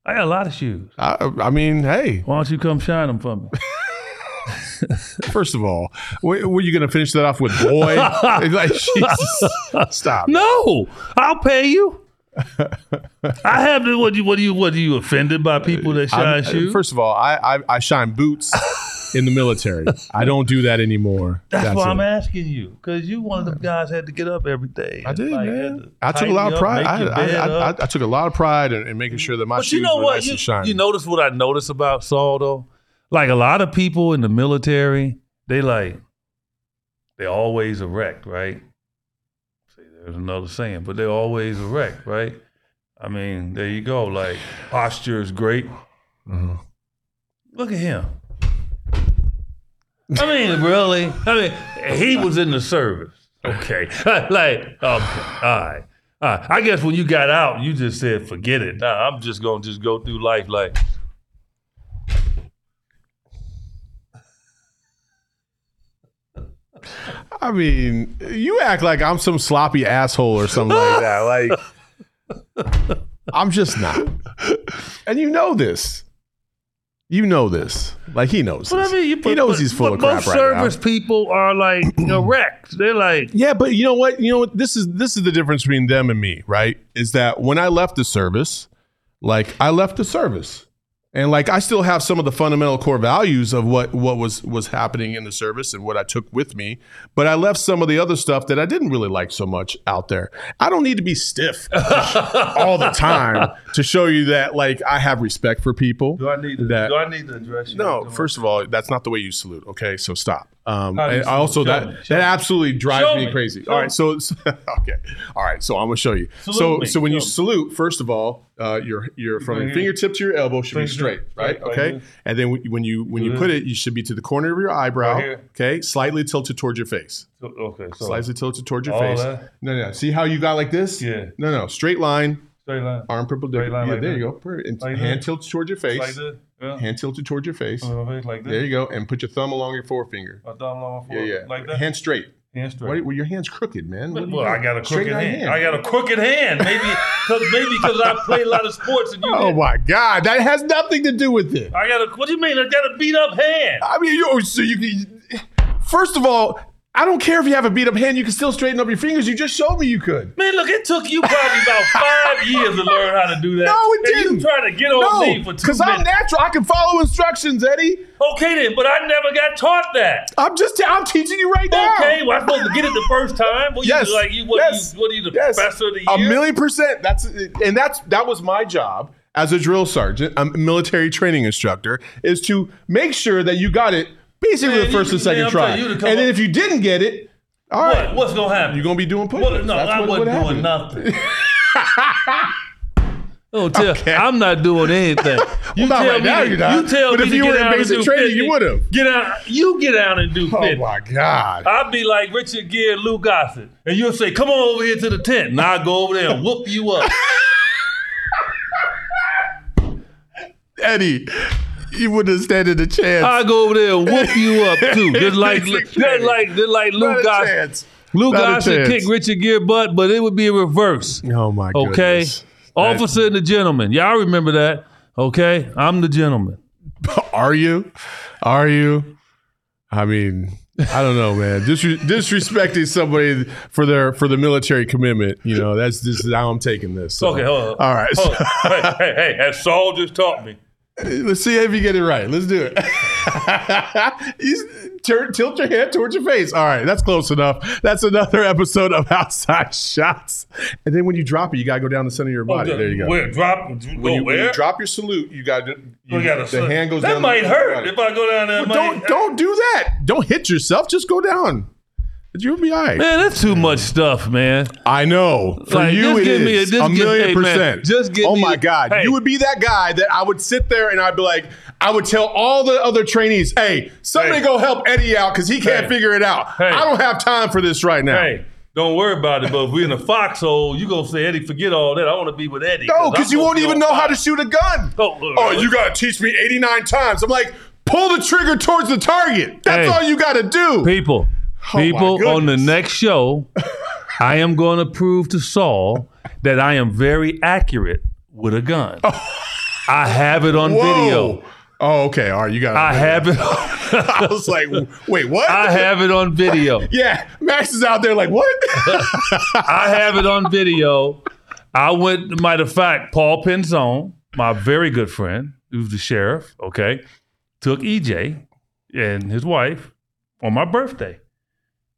I got a lot of shoes. I, I mean, hey. Why don't you come shine them for me? First of all, were, were you going to finish that off with boy? like, Jesus. Stop. No, I'll pay you. I have the what? You what? Do you what? Are you offended by people that uh, shine I'm- shoes? First of all, I, I I shine boots in the military. I don't do that anymore. That's, why it. I'm asking you, because you one of them guys had to get up every day. I did, like, man. I took a lot of pride. I, I, I, I. Took a lot of pride in, in making sure that my But shoes you know were what? nice You, and shiny. you notice what I notice about Saul though? Like a lot of people in the military, they like they're always erect, right? See, there's another saying, but they're always erect, right? I mean, there you go. Like posture is great. Mm-hmm. Look at him. I mean, really? I mean, he was in the service. Okay, like okay, all right. All right. I guess when you got out, you just said, "Forget it." Nah, I'm just gonna just go through life like. I mean, you act like I'm some sloppy asshole or something like that. Like, I'm just not. And you know this. You know this. Like he knows. But I mean, you, he but- knows but- he's full but of crap Most right now. service people are like wrecked. They're like, Yeah, but you know what? You know what? This is this is the difference between them and me, right? Is that when I left the service, like I left the service, and like I still have some of the fundamental core values of what what was was happening in the service and what I took with me, but I left some of the other stuff that I didn't really like so much out there. I don't need to be stiff all the time to show you that like I have respect for people. do I need to? That- do I need to address you? No, first of all, that's not the way you salute. Okay, so stop. Um, do also? Show that me, that me. absolutely drives Show me crazy. all right, so, so- okay, all right. So I'm gonna show you. Salute so so when you show me. salute, first of all, uh, your your from your fingertip to your elbow should be straight, right? Okay, and then when you when you put it, you should be to the corner of your eyebrow. Okay, slightly tilted towards your face. Okay, so Slightly tilted towards your face. that? No, no. See how you got like this? Yeah. No, no. Straight line, straight line, arm perpendicular. line Yeah, like there that. you go. And Like hand tilted towards your face. like. Yeah. Hand tilted towards your face. Uh, like. There you go, and put your thumb along your forefinger. My thumb along my Yeah, yeah. Like that. Hand straight. Hand straight. Why, well, your hand's crooked, man. What well, I got a crooked that hand. I got a crooked hand. Maybe because maybe because I play a lot of sports and you. Oh didn't. my God, that has nothing to do with it. I got a. What do you mean? I got a beat up hand. I mean, you so you can. First of all, I don't care if you have a beat up hand. You can still straighten up your fingers. You just showed me you could. Man, look, it took you probably about five years to learn how to do that. No, it And didn't. You trying to get on me No, for two because I'm natural. I can follow instructions, Eddie. Okay then, but I never got taught that. I'm just. I'm teaching you right now. Okay, well, I'm supposed to get it the first time. Well, Yes. you like you what? yes. You, what are you the yes. professor of the year? A million percent. That's and that's that was my job as a drill sergeant, a military training instructor, is to make sure that you got it basically Man, the first you- and second man, try. telling you to And then up- if you didn't get it, all What? right, What's gonna happen? you're gonna be doing push-ups. What, no, That's I what- wasn't what doing nothing. Oh, tell, I'm not doing anything. You not tell right me now you're not. You tell But me if you were in basic training, 50. you would've. Get out. You get out and do 50. Oh my God. I'd be like Richard Gere, Lou Gossett, and you'll say, "Come on over here to the tent," and I'll go over there and whoop you up. Eddie, you wouldn't have standed a chance. I'll go over there and whoop you up too, just like just like just like Lou Gossett. chance. Lou Not a Gossett kicked Richard Gere butt, but it would be a reverse. Oh my god. Okay, goodness. officer and the gentleman. Y'all remember that? Okay, I'm the gentleman. Are you? Are you? I mean, I don't know, man. Disre- disrespecting somebody for their for the military commitment, you know, that's this is how I'm taking this. So, Okay, hold on. All right. On. hey, hey, hey, as Saul just taught me. Let's see if you get it right. Let's do it. turn, tilt your head towards your face. All right, that's close enough. That's another episode of outside shots. And then when you drop it, you gotta go down the center of your oh, body. there you go. Where drop? When Go you, when you drop your salute, you got to. You gotta the hand goes that down. might hurt if I go down there. Well, don't don't do that. Don't hit yourself. Just go down. You'll be all right. Man, that's too much stuff, man. I know. For Like, you, just it give me a- is just a give- million hey, man, percent. just give Oh me my God, hey. you would be that guy that I would sit there and I'd be like, I would tell all the other trainees, "Hey, somebody Hey. go help Eddie out because he can't Hey. figure it out. Hey. I don't have time for this right now." Hey, don't worry about it. But if we're in a foxhole, you gonna say Eddie, forget all that. I want to be with Eddie. No, I'm because you gonna won't be even on know how fire. to shoot a gun. Oh, Oh, you got to teach me 89 times. I'm like, pull the trigger towards the target. That's Hey. all you got to do. People, Oh, people on the next show, I am going to prove to Saul that I am very accurate with a gun. Oh. I have it on Whoa. video. Oh, okay. All right, you got. I have it. I was like, wait, what? I have it on video. Yeah, Max is out there like, what? I have it on video. I went, matter of fact, Paul Penzone, my very good friend, who's the sheriff, okay, took EJ and his wife on my birthday.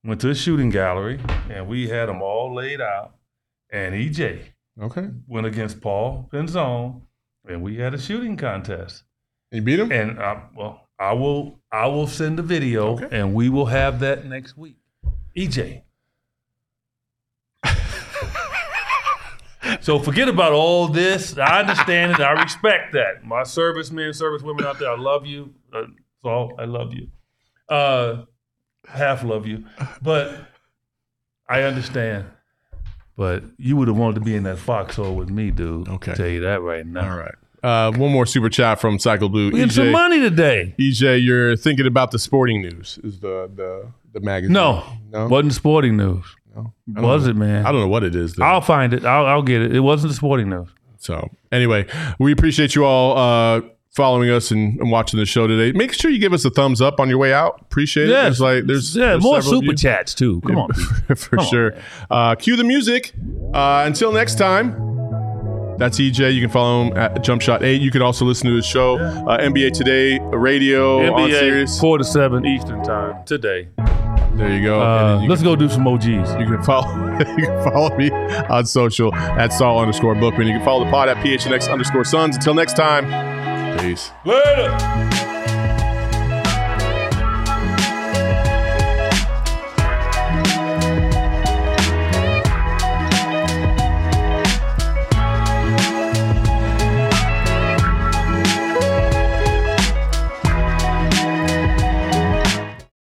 Went to a shooting gallery and we had them all laid out. And EJ okay. went against Paul Penzone and we had a shooting contest. You beat him? And I, well, I will I will send a video Okay. and we will have that next week. EJ. So forget about all this. I understand it. I respect that. My servicemen, servicewomen out there, I love you. Uh, so I love you. Uh, half love you, but I understand. But you would have wanted to be in that foxhole with me, dude. Okay. I'll tell you that right now. All right. Uh, one more super chat from Cycle Blue. We getting some money today. EJ, you're thinking about the sporting news. Is the the the magazine? No, no. wasn't sporting news. Don't Was know. it, man? I don't know what it is. Though. I'll find it. I'll, I'll get it. It wasn't the sporting news. So anyway, we appreciate you all uh, following us and, and watching the show today. Make sure you give us a thumbs up on your way out. Appreciate it. Yes. There's like there's yeah, there's more super chats too. Come on. for Come sure. man. uh, cue the music. Uh, until next time. That's EJ. You can follow him at Jump Shot Eight. You can also listen to his show, uh, NBA Today Radio on NBA Sirius. four to seven Eastern time today. There you go. Uh, you let's can- go do some OGs. You can follow you can follow me on social at Saul underscore Bookman. You can follow the pod at PHNX underscore Suns. Until next time, peace. Later.